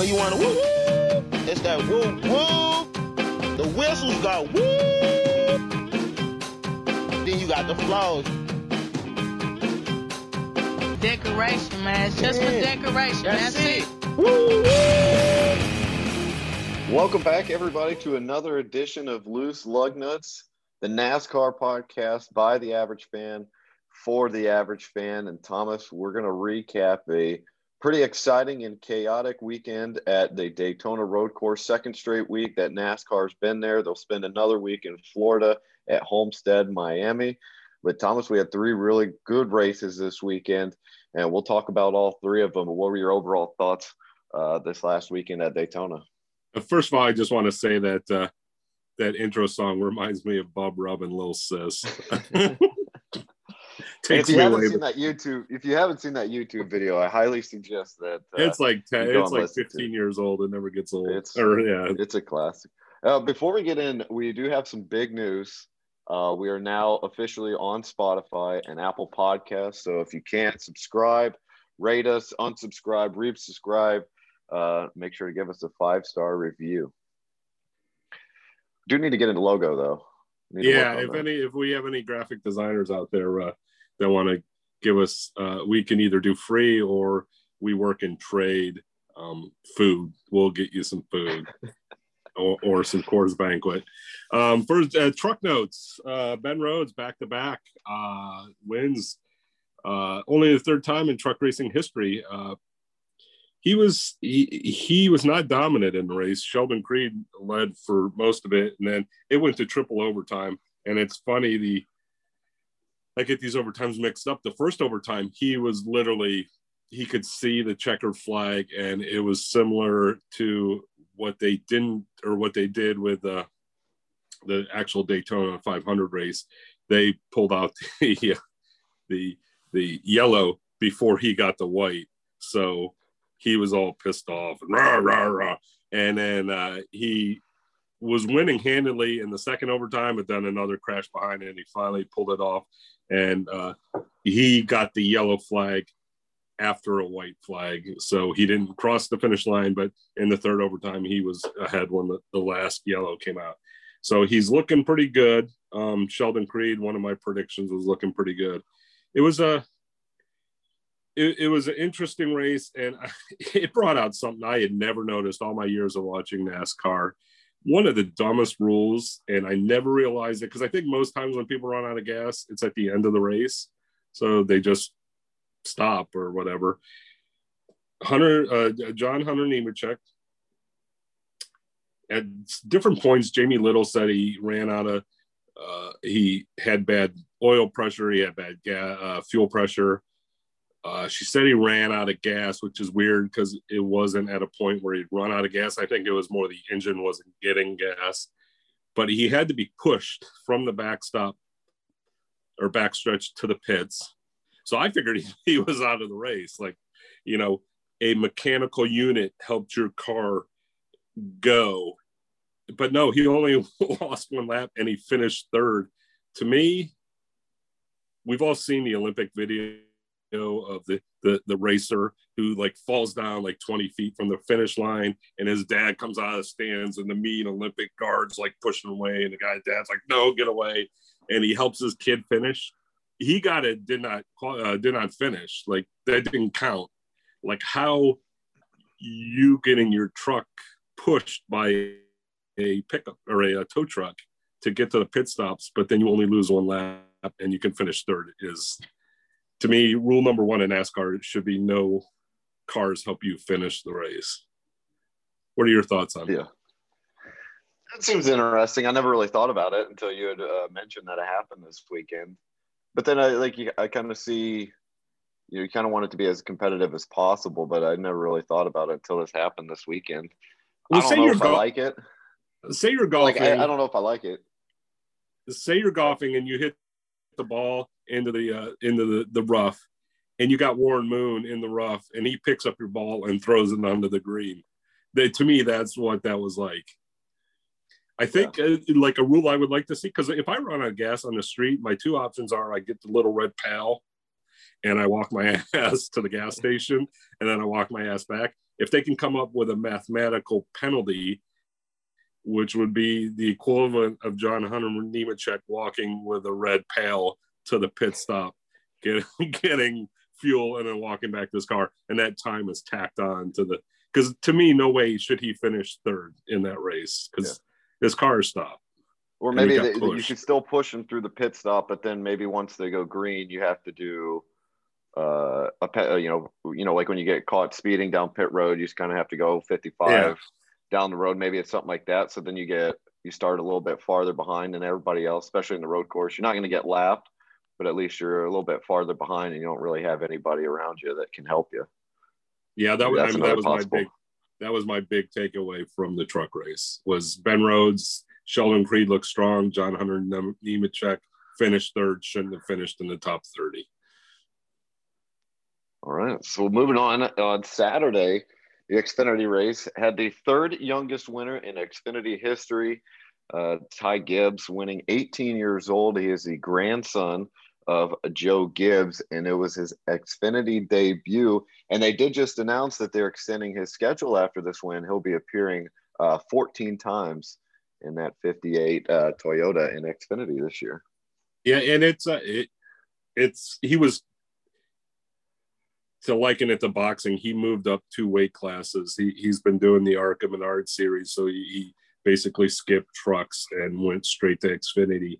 When you want to woo woo, it's that woo woo. The whistles go woo. Then you got the flows. Decoration, man. It's just for decoration. That's, That's, it. it. Woo woo. Welcome back, everybody, to another edition of Loose Lug Nuts, the NASCAR podcast by the average fan for the average fan. And Thomas, we're going to recap a pretty exciting and chaotic weekend at the Daytona Road Course, second straight week that NASCAR's been there. They'll spend another week in Florida at Homestead, Miami. But Thomas, we had three really good races this weekend, and we'll talk about all three of them. But what were your overall thoughts uh, this last weekend at Daytona? First of all, I just want to say that uh, that intro song reminds me of Bob Rubb and Lil Sis. Takes if you haven't seen that YouTube, if you haven't seen that YouTube video, I highly suggest that. Uh, It's like 10, it's like 15 years old. It never gets old. It's- or yeah, it's a classic. Uh, before we get in, we do have some big news. Uh, we are now officially on Spotify and Apple Podcasts. So if you can't subscribe, rate us, unsubscribe, resubscribe. Uh, make sure to give us a five star review. Do need to get into logo though. Need yeah. If that. any, if we have any graphic designers out there uh, that want to give us, uh, we can either do free or we work in trade um, food. We'll get you some food. Or, or some Coors Banquet. Um, first, uh, truck notes. Uh, ben Rhodes back to back uh, wins. Uh, only the third time in truck racing history. Uh, he was he, he was not dominant in the race. Sheldon Creed led for most of it, and then it went to triple overtime. And it's funny the I get these overtimes mixed up. The first overtime, he was literally he could see the checkered flag, and it was similar to what they didn't or what they did with uh, the actual Daytona 500 race. They pulled out the the the yellow before he got the white, so he was all pissed off and rah rah rah. And then uh, he was winning handily in the second overtime, but then another crash behind it, and he finally pulled it off. And uh, he got the yellow flag after a white flag. So he didn't cross the finish line, but in the third overtime, he was ahead when the, the last yellow came out. So he's looking pretty good. Um, Sheldon Creed, one of my predictions, was looking pretty good. It was a it, it was an interesting race, and it brought out something I had never noticed all my years of watching NASCAR. One of the dumbest rules, and I never realized it because I think most times when people run out of gas, it's at the end of the race, so they just stop or whatever. Hunter, uh, John Hunter Nemechek. At different points, Jamie Little said he ran out of, uh, he had bad oil pressure, he had bad ga- uh, fuel pressure. Uh, she said he ran out of gas, which is weird because it wasn't at a point where he'd run out of gas. I think it was more the engine wasn't getting gas, but he had to be pushed from the backstop or backstretch to the pits. So I figured he, he was out of the race. Like, you know, a mechanical unit helped your car go. But no, he only lost one lap and he finished third. To me, we've all seen the Olympic video of the, the the racer who like falls down like 20 feet from the finish line and his dad comes out of the stands and the mean Olympic guards like pushing away and the guy's dad's like no get away and he helps his kid finish. He got it did not uh, did not finish. Like that didn't count. Like how you getting your truck pushed by a pickup or a, a tow truck to get to the pit stops but then you only lose one lap and you can finish third is to me rule number one in nascar should be no cars help you finish the race what are your thoughts on Yeah. that That seems interesting. I never really thought about it until you had uh, mentioned that it happened this weekend. But then I like I kind of see you, know, you kind of want it to be as competitive as possible, but I never really thought about it until this happened this weekend. Well, I say don't know you're if I like it. say you're Like golfing I, I don't know if I like it. say you're golfing and you hit the ball into the uh, into the, the rough and you got Warren Moon in the rough and he picks up your ball and throws it onto the green. They, to me, that's what that was like. I think uh, like a rule I would like to see because if I run out of gas on the street, my two options are I get the little red pal and I walk my ass to the gas station and then I walk my ass back. If they can come up with a mathematical penalty, which would be the equivalent of John Hunter Nemechek walking with a red pail to the pit stop, getting, getting fuel and then walking back to his car, and that time is tacked on to the because to me, no way should he finish third in that race because yeah. his car stopped. Or maybe they, you should still push him through the pit stop, but then maybe once they go green, you have to do uh, a pet, uh, you know, you know, like when you get caught speeding down pit road, you just kind of have to go 55 yeah. down the road. Maybe it's something like that. So then you get you start a little bit farther behind than everybody else, especially in the road course. You're not going to get lapped, but at least you're a little bit farther behind, and you don't really have anybody around you that can help you. Yeah, that was I mean, that was possible. my big that was my big takeaway from the truck race was Ben Rhodes, Sheldon Creed looked strong, John Hunter Nemechek finished third, shouldn't have finished in the top 30. All right. So moving on on Saturday, the Xfinity race had the third youngest winner in Xfinity history. Uh, Ty Gibbs winning 18 years old. He is the grandson of Joe Gibbs, and it was his Xfinity debut. And they did just announce that they're extending his schedule after this win. He'll be appearing uh, 14 times in that 58 uh, Toyota in Xfinity this year. Yeah, and it's uh, it, it's he was to liken it to boxing, he moved up two weight classes. He he's been doing the ARCA Menard series, so he, he basically skipped trucks and went straight to Xfinity.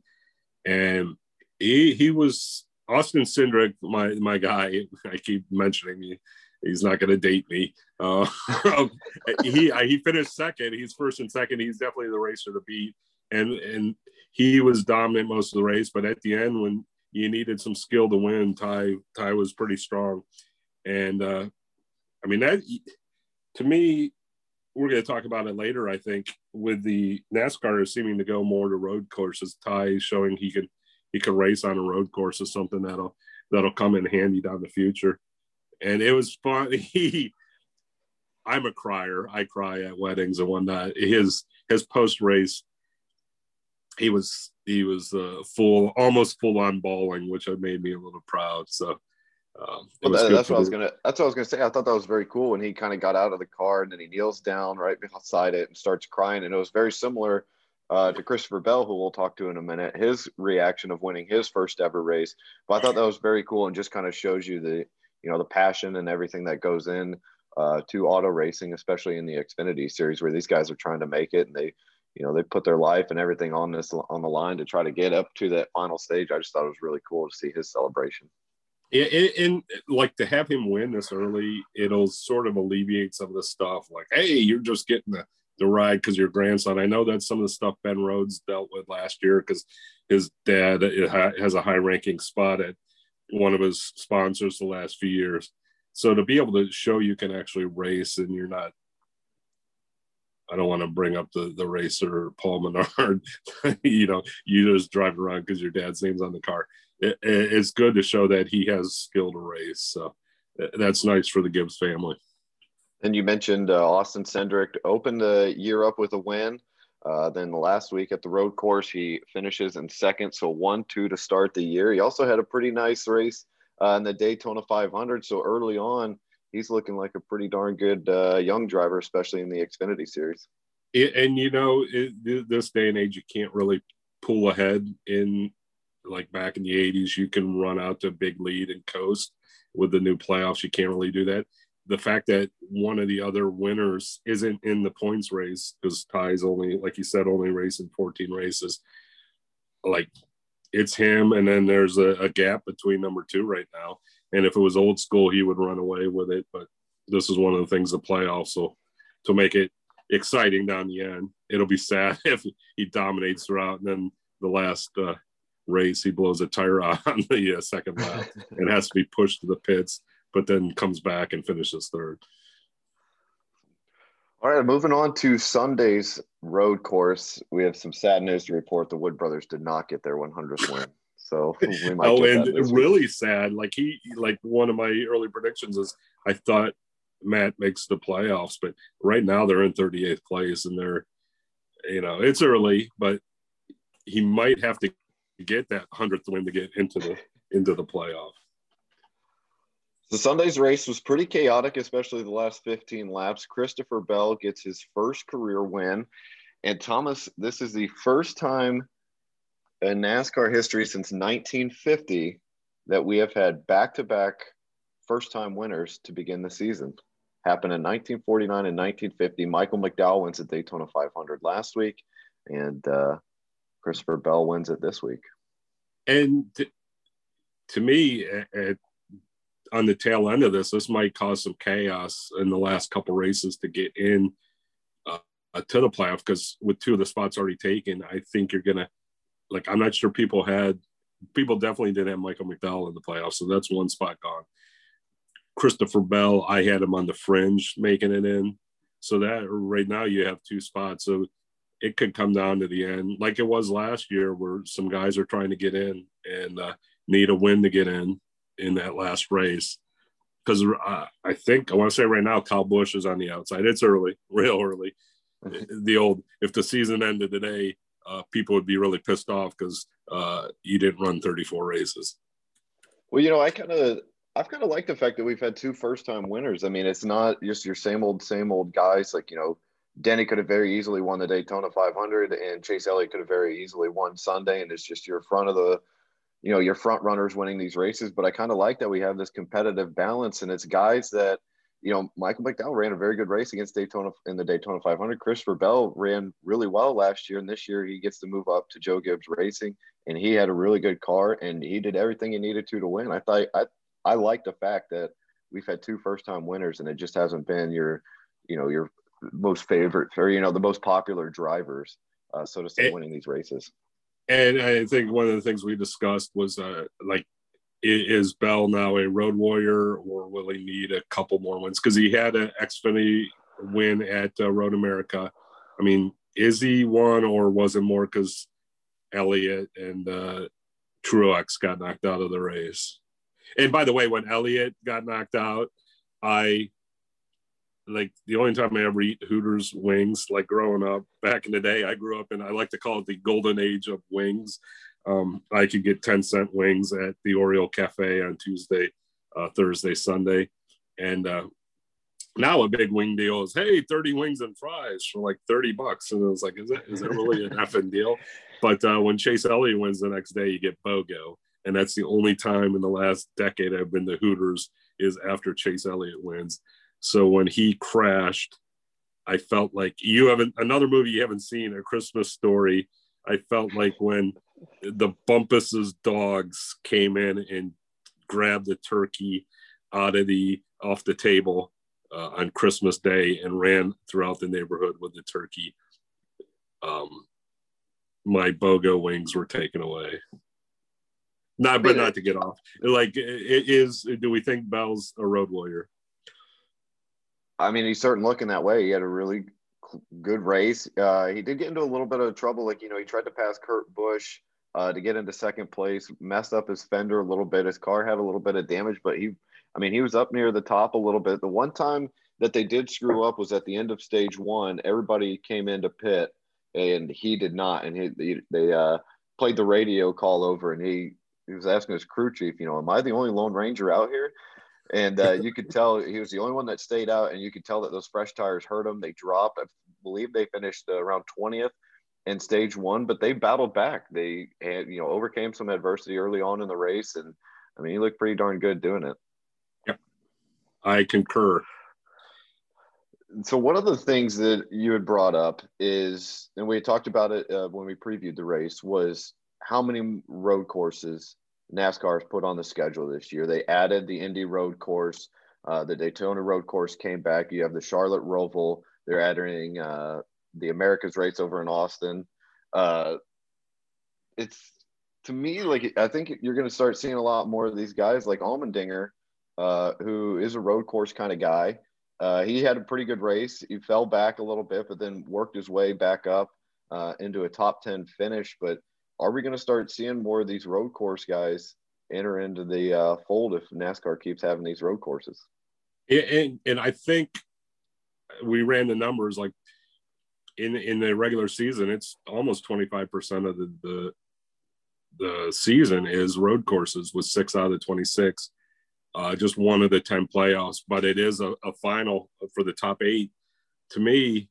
And he he was Austin Cindric, my my guy. I keep mentioning me. He's not going to date me. Uh, he he finished second. He's first and second. He's definitely the racer to beat. And and he was dominant most of the race. But at the end, when you needed some skill to win, Ty Ty was pretty strong. And uh, I mean, that to me, we're going to talk about it later. I think with the NASCAR seeming to go more to road courses. Ty showing he can he could race on a road course is something that'll that'll come in handy down the future. And it was fun. He, I'm a crier. I cry at weddings and whatnot. His his post race, he was he was uh, full, almost full on bawling, which made me a little proud. So um, well, that, that's what I was gonna. That's what I was gonna say. I thought that was very cool when he kind of got out of the car and then he kneels down right beside it and starts crying, and it was very similar uh, to Christopher Bell, who we'll talk to in a minute. His reaction of winning his first ever race, but I thought that was very cool and just kind of shows you the you know the passion and everything that goes in uh, to auto racing, especially in the Xfinity series, where these guys are trying to make it and they you know they put their life and everything on this on the line to try to get up to that final stage. I just thought it was really cool to see his celebration and, and, like to have him win this early, it'll sort of alleviate some of the stuff. Like, hey, you're just getting the, the ride because your grandson. I know that's some of the stuff Ben Rhodes dealt with last year because his dad has a high ranking spot at one of his sponsors the last few years. So to be able to show you can actually race and you're not I don't want to bring up the the racer Paul Menard. you know, you just drive around because your dad's name's on the car it, it's good to show that he has skill to race. So uh, that's nice for the Gibbs family. And you mentioned uh, Austin Cindric opened the year up with a win. Uh, then last week at the road course, he finishes in second, so one two to start the year. He also had a pretty nice race uh, in the Daytona 500. So early on, he's looking like a pretty darn good uh, young driver, especially in the Xfinity series. It, and you know, it, this day and age, you can't really pull ahead in like back in the 80s, you can run out to a big lead and coast. With the new playoffs, you can't really do that. The fact that one of the other winners isn't in the points race because Ty's only, like you said, only racing 14 races. Like it's him, and then there's a, a gap between number two right now. And if it was old school, he would run away with it. But this is one of the things the playoffs. So to make it exciting down the end, it'll be sad if he dominates throughout, and then the last uh, race, he blows a tire on the uh, second lap and has to be pushed to the pits, but then comes back and finishes third. All right, moving on to Sunday's road course. We have some sad news to report. The Wood brothers did not get their 100th win. So we might oh, and really week. sad. Like he, like one of my early predictions is I thought Matt makes the playoffs, but right now they're in 38th place and they're, you know, it's early, but he might have to get that hundredth win to get into the into the playoff. The Sunday's race was pretty chaotic, especially the last 15 laps. Christopher Bell gets his first career win. And Thomas, this is the first time in NASCAR history since 1950 that we have had back to back first time winners to begin the season. Happened in 1949 and 1950. Michael McDowell wins at Daytona 500 last week, and uh, Christopher Bell wins it this week. And to, to me, at, on the tail end of this, this might cause some chaos in the last couple races to get in uh, to the playoff because with two of the spots already taken, I think you're gonna like. I'm not sure people had people definitely didn't have Michael McDowell in the playoffs, so that's one spot gone. Christopher Bell, I had him on the fringe making it in, so that right now you have two spots. So it could come down to the end, like it was last year, where some guys are trying to get in and uh, need a win to get in in that last race. Because uh, I think I want to say right now, Kyle Busch is on the outside. It's early, real early. The old if the season ended today, uh, people would be really pissed off because uh, you didn't run 34 races. Well, you know, I kind of I've kind of liked the fact that we've had two first time winners. I mean, it's not just your same old, same old guys. Like, you know, Denny could have very easily won the Daytona 500, and Chase Elliott could have very easily won Sunday. And it's just your front of the, you know, your front runners winning these races. But I kind of like that we have this competitive balance, and it's guys that, you know, Michael McDowell ran a very good race against Daytona in the Daytona 500. Christopher Bell ran really well last year, and this year he gets to move up to Joe Gibbs Racing, and he had a really good car, and he did everything he needed to to win. I thought I I like the fact that we've had two first time winners, and it just hasn't been your, you know, your most favorite or you know the most popular drivers, uh, so to say, winning these races. And I think one of the things we discussed was uh, like, is Bell now a road warrior, or will he need a couple more wins? Because he had an Xfinity win at uh, Road America. I mean, is he one, or was it more because Elliott and uh, Truex got knocked out of the race? And by the way, when Elliott got knocked out, I like the only time I ever eat Hooters wings, like growing up back in the day, I grew up in, I like to call it the golden age of wings. Um, I could get 10 cent wings at the Oriole Cafe on Tuesday, uh, Thursday, Sunday. And uh, now a big wing deal is, hey, 30 wings and fries for like 30 bucks. And I was like, is that, is that really an effing deal? But uh, when Chase Elliott wins the next day, you get BOGO. And that's the only time in the last decade I've been to Hooters is after Chase Elliott wins. So when he crashed, I felt like you haven't another movie you haven't seen, A Christmas Story. I felt like when the Bumpus's dogs came in and grabbed the turkey out of the off the table uh, on Christmas Day and ran throughout the neighborhood with the turkey. Um, my BOGO wings were taken away. Not, but not to get off. Like, it is. Do we think Bell's a road warrior? I mean, he's certainly looking that way. He had a really good race. Uh, he did get into a little bit of trouble. Like, you know, he tried to pass Kurt Busch uh, to get into second place, messed up his fender a little bit. His car had a little bit of damage, but he, I mean, he was up near the top a little bit. The one time that they did screw up was at the end of stage one. Everybody came into pit and he did not. And he, they uh, played the radio call over and he, he was asking his crew chief, you know, am I the only Lone Ranger out here? And uh, you could tell he was the only one that stayed out, and you could tell that those fresh tires hurt him. They dropped. I believe they finished uh, around twentieth in stage one, but they battled back. They had you know overcame some adversity early on in the race, and I mean he looked pretty darn good doing it. Yep, I concur. So one of the things that you had brought up is, and we talked about it uh, when we previewed the race, was how many road courses NASCAR has put on the schedule this year. They added the Indy Road Course. Uh, the Daytona Road Course came back. You have the Charlotte Roval. They're adding uh, the America's Race over in Austin. Uh, it's to me like I think you're going to start seeing a lot more of these guys like Allmendinger, uh, who is a road course kind of guy. Uh, he had a pretty good race. He fell back a little bit, but then worked his way back up uh, into a top 10 finish. But are we going to start seeing more of these road course guys enter into the uh, fold if NASCAR keeps having these road courses? And, and I think we ran the numbers like in in the regular season, it's almost 25% of the, the the season is road courses with six out of the 26 uh, just one of the 10 playoffs, but it is a, a final for the top eight. To me,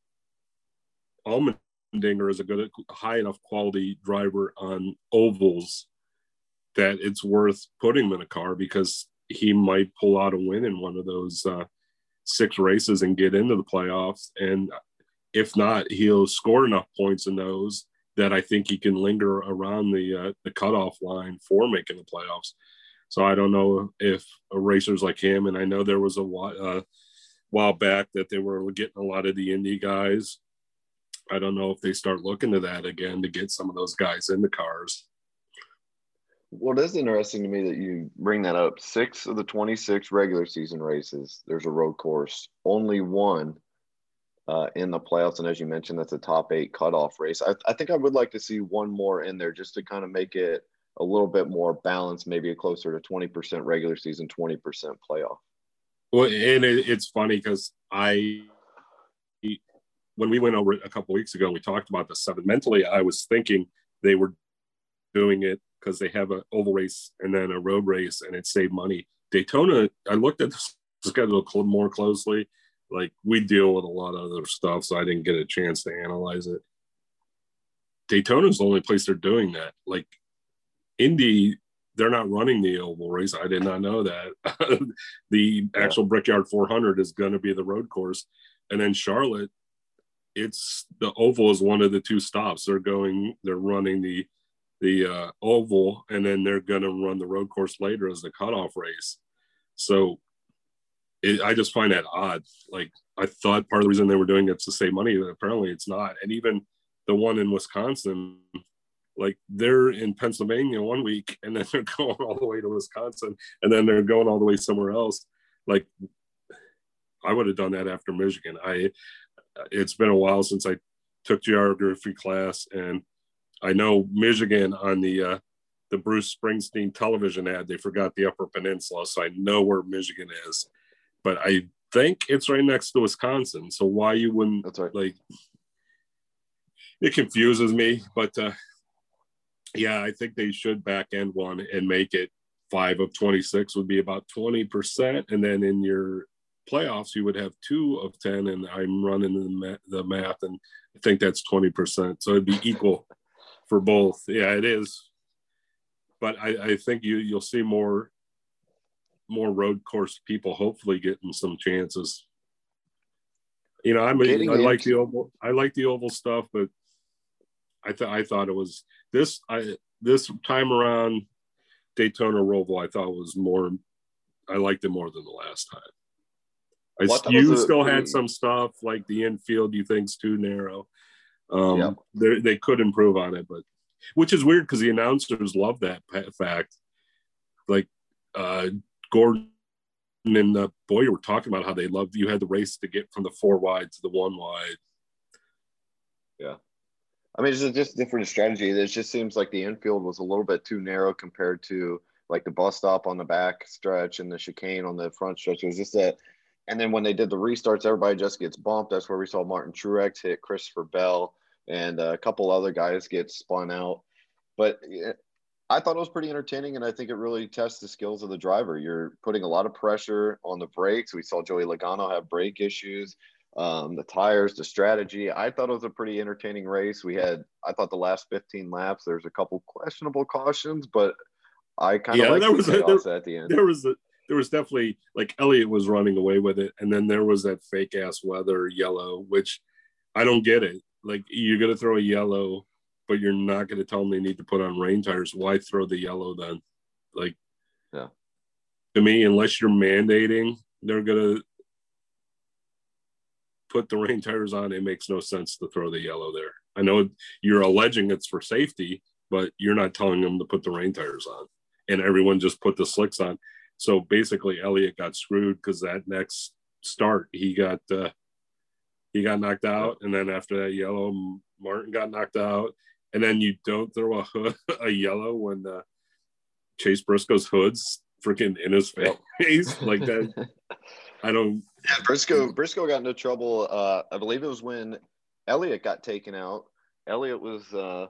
Allmendinger is a good, high enough quality driver on ovals that it's worth putting him in a car because he might pull out a win in one of those uh, six races and get into the playoffs. And if not, he'll score enough points in those that I think he can linger around the uh, the cutoff line for making the playoffs. So I don't know if racers like him, and I know there was a while, uh, while back that they were getting a lot of the Indy guys. I don't know if they start looking to that again to get some of those guys in the cars. Well, it is interesting to me that you bring that up. Six of the 26 regular season races, there's a road course. Only one uh, in the playoffs. And as you mentioned, that's a top eight cutoff race. I, I think I would like to see one more in there just to kind of make it a little bit more balanced, maybe a closer to 20% regular season, 20% playoff. Well, and it, it's funny because I, when we went over a couple weeks ago, we talked about the seven. Mentally, I was thinking they were doing it because they have an oval race and then a road race, and it saved money. Daytona, I looked at the schedule more closely. Like we deal with a lot of other stuff, so I didn't get a chance to analyze it. Daytona's the only place they're doing that. Like Indy, they're not running the oval race. I did not know that. the actual Brickyard 400 is going to be the road course, and then Charlotte, it's the oval is one of the two stops. They're going, they're running the the uh, oval, and then they're going to run the road course later as the cutoff race. So it, I just find that odd. Like I thought part of the reason they were doing it to save money, but apparently it's not. And even the one in Wisconsin, like they're in Pennsylvania one week and then they're going all the way to Wisconsin and then they're going all the way somewhere else. Like I would have done that after Michigan. I it's been a while since I took geography class and I know Michigan on the uh, the Bruce Springsteen television ad, they forgot the Upper Peninsula, so I know where Michigan is. But I think it's right next to Wisconsin. So why you wouldn't That's right. like it confuses me, but uh, yeah, I think they should back end one and make it five of 26 would be about 20%. And then in your playoffs, you would have two of 10. And I'm running the, ma- the math and I think that's 20%. So it'd be equal for both. Yeah, it is. But I, I think you, you'll see more, more road course people hopefully getting some chances. You know, I'm, I Getting like the oval, I like the oval stuff, but I thought I thought it was this I this time around Daytona Roval I thought was more I liked it more than the last time. I, Well, I thought it you still had some stuff like the infield you think's too narrow. Um, they could improve on it, but which is weird because the announcers love that fact. Like uh, Gordon and uh, Bowyer were talking about how they loved you had the race to get from the four wide to the one wide. Yeah. I mean, it's just different strategy. It just seems like the infield was a little bit too narrow compared to like the bus stop on the back stretch and the chicane on the front stretch. It was just that. And then when they did the restarts, everybody just gets bumped. That's where we saw Martin Truex hit Christopher Bell and a couple other guys get spun out. But I thought it was pretty entertaining, and I think it really tests the skills of the driver. You're putting a lot of pressure on the brakes. We saw Joey Logano have brake issues um, the tires, the strategy. I thought it was a pretty entertaining race. We had, I thought the last 15 laps, there's a couple questionable cautions, but I kind of Yeah, like there the was a- chaos at the end. there was a, there was definitely like Elliott was running away with it, and then there was that fake ass weather yellow, which I don't get it. Like you're gonna throw a yellow, but you're not gonna tell them they need to put on rain tires. Why throw the yellow then? Like, Yeah. to me, unless you're mandating, they're gonna put the rain tires on. It makes no sense to throw the yellow there. I know you're alleging it's for safety, but you're not telling them to put the rain tires on, and everyone just put the slicks on. So basically, Elliott got screwed because that next start he got uh, he got knocked out, and then after that yellow, Martin got knocked out, and then you don't throw a hood, a yellow when uh, Chase Briscoe's hood's freaking in his face like that. I don't. Yeah, Briscoe Briscoe got into trouble. Uh, I believe it was when Elliott got taken out. Elliott was uh,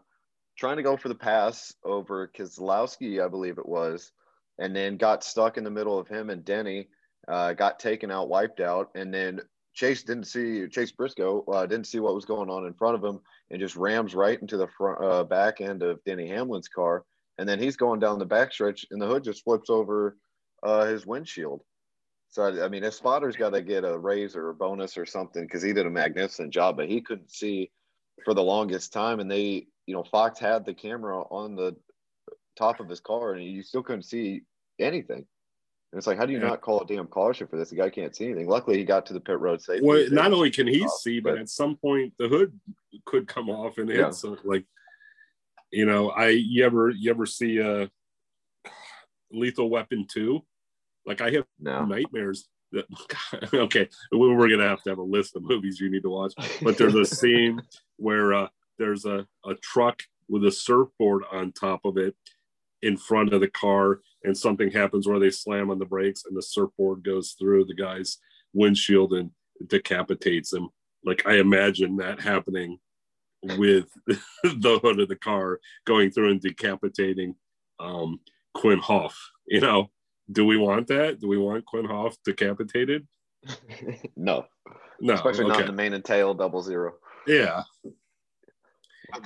trying to go for the pass over Keselowski, I believe it was, and then got stuck in the middle of him and Denny. Uh, got taken out, wiped out, and then Chase didn't see Chase Briscoe uh, didn't see what was going on in front of him and just rams right into the front uh, back end of Denny Hamlin's car. And then he's going down the backstretch, and the hood just flips over uh, his windshield. So I mean, his spotter's got to get a raise or a bonus or something because he did a magnificent job, but he couldn't see for the longest time. And they, you know, Fox had the camera on the top of his car, and you still couldn't see anything. And it's like, how do you yeah. not call a damn caution for this? The guy can't see anything. Luckily, he got to the pit road safely. Well, not only can he off, see, but, but, at some point the hood could come off and hit yeah. something. Like, you know, I you ever you ever see a uh, Lethal Weapon two? Like I have no. nightmares. That, okay, we're gonna have to have a list of movies you need to watch. But there's a scene where uh, there's a, a truck with a surfboard on top of it in front of the car and something happens where they slam on the brakes and the surfboard goes through the guy's windshield and decapitates him. Like I imagine that happening with the hood of the car going through and decapitating um, Quin Houff. You know, do we want that? Do we want Quin Houff decapitated? no, no, especially okay. not the main and tail double zero. Yeah.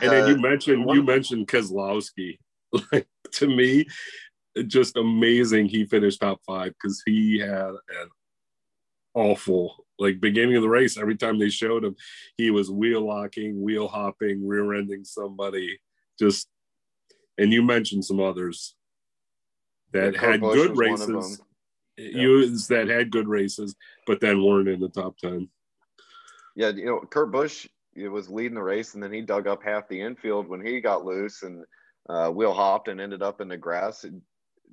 And then you uh, mentioned you mentioned Keselowski. Like to me, just amazing he finished top five because he had an awful like beginning of the race. Every time they showed him he was wheel locking wheel hopping rear ending somebody. Just and you mentioned some others that yeah, had Busch good races. you that had good races but then weren't in the top 10 yeah you know kurt busch it was leading the race and then he dug up half the infield when he got loose and uh, hopped and ended up in the grass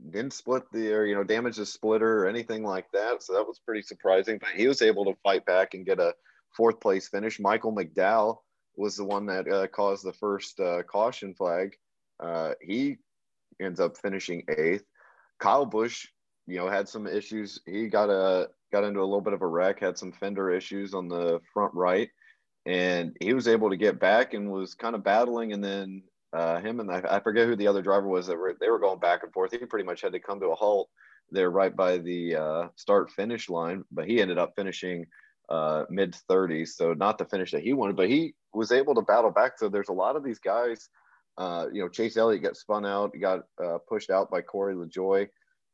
didn't split the or you know damage the splitter or anything like that. So that was pretty surprising. But he was able to fight back and get a fourth place finish. Michael McDowell was the one that uh, caused the first uh, caution flag. Uh, he ends up finishing eighth. Kyle Busch, you know, had some issues. He got a got into a little bit of a wreck, had some fender issues on the front right, and he was able to get back and was kind of battling. And then uh, him and I, I, forget who the other driver was that were they were going back and forth. He pretty much had to come to a halt there right by the uh, start finish line, but he ended up finishing uh, mid 30s, so not the finish that he wanted, but he was able to battle back. So there's a lot of these guys. Uh, you know, Chase Elliott got spun out, he got uh, pushed out by Corey LaJoie.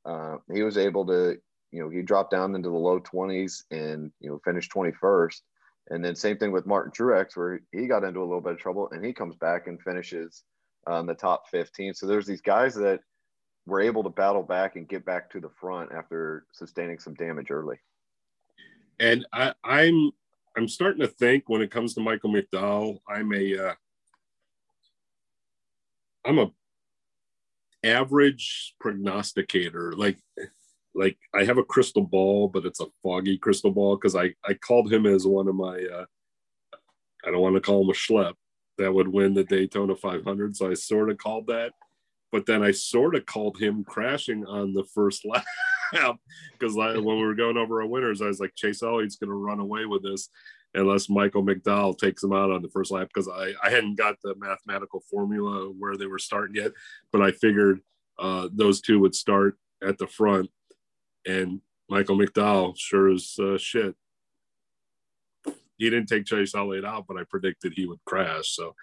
Uh, he was able to, you know, he dropped down into the low 20s and you know finished 21st. And then same thing with Martin Truex, where he got into a little bit of trouble and he comes back and finishes uh, in the top 15. So there's these guys that were able to battle back and get back to the front after sustaining some damage early. And I, I'm I'm starting to think when it comes to Michael McDowell, I'm a uh, I'm a average prognosticator. Like like I have a crystal ball, but it's a foggy crystal ball because I I called him as one of my uh, I don't want to call him a schlep that would win the Daytona 500, so I sort of called that, but then I sort of called him crashing on the first lap because when we were going over our winners, I was like Chase Elliott's going to run away with this unless Michael McDowell takes him out on the first lap because I, I hadn't got the mathematical formula where they were starting yet, but I figured uh, those two would start at the front and Michael McDowell sure as uh, shit. He didn't take Chase Elliott out, but I predicted he would crash. So,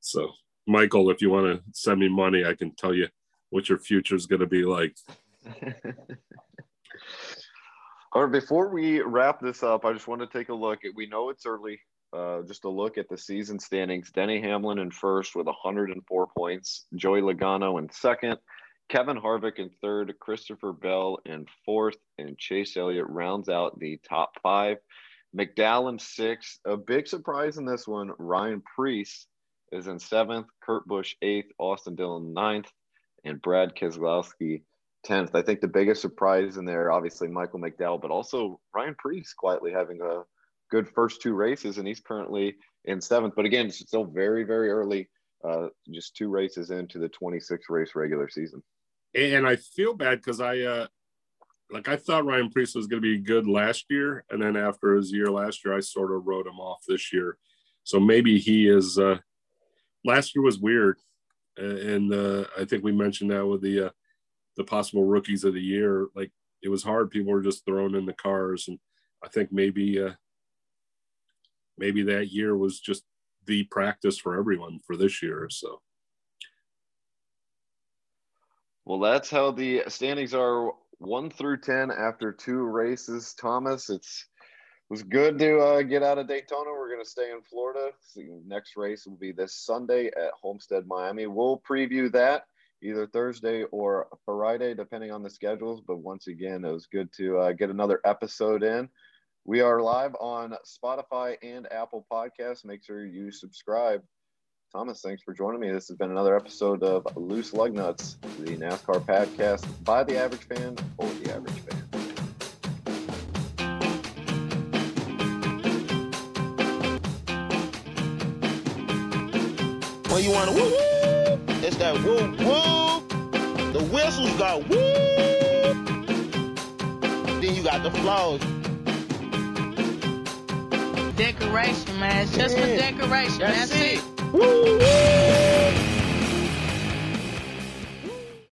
so Michael, if you want to send me money, I can tell you what your future is going to be like. All right, before we wrap this up, I just want to take a look. We know it's early. Uh, just a look at the season standings. Denny Hamlin in first with 104 points. Joey Logano in second. Kevin Harvick in third, Christopher Bell in fourth, and Chase Elliott rounds out the top five. McDowell in sixth. A big surprise in this one, Ryan Preece is in seventh, Kurt Busch eighth, Austin Dillon ninth, and Brad Keselowski tenth. I think the biggest surprise in there, obviously Michael McDowell, but also Ryan Preece quietly having a good first two races, and he's currently in seventh. But again, it's still very, very early. Uh, just two races into the 26 race regular season and I feel bad because I uh like I thought Ryan Preece was going to be good last year, and then after his year last year, I sort of wrote him off this year. So maybe he is. Uh, last year was weird, and uh, I think we mentioned that with the uh, the possible rookies of the year, like it was hard. People were just thrown in the cars, and I think maybe uh, maybe that year was just the practice for everyone for this year. So. Well, that's how the standings are one through 10 after two races. Thomas, it's it was good to uh, get out of Daytona. We're going to stay in Florida. Next race will be this Sunday at Homestead, Miami. We'll preview that either Thursday or Friday, depending on the schedules. But once again, it was good to uh, get another episode in. We are live on Spotify and Apple Podcasts. Make sure you subscribe. Thomas, thanks for joining me. This has been another episode of Loose Lug Nuts, the NASCAR podcast by the average fan for the average fan. When you want to woo woo, it's that woo woo. The whistles got woo. Then you got the flaws. Decoration, man. It's just Yeah. for decoration. That's That's, it. it. Woo!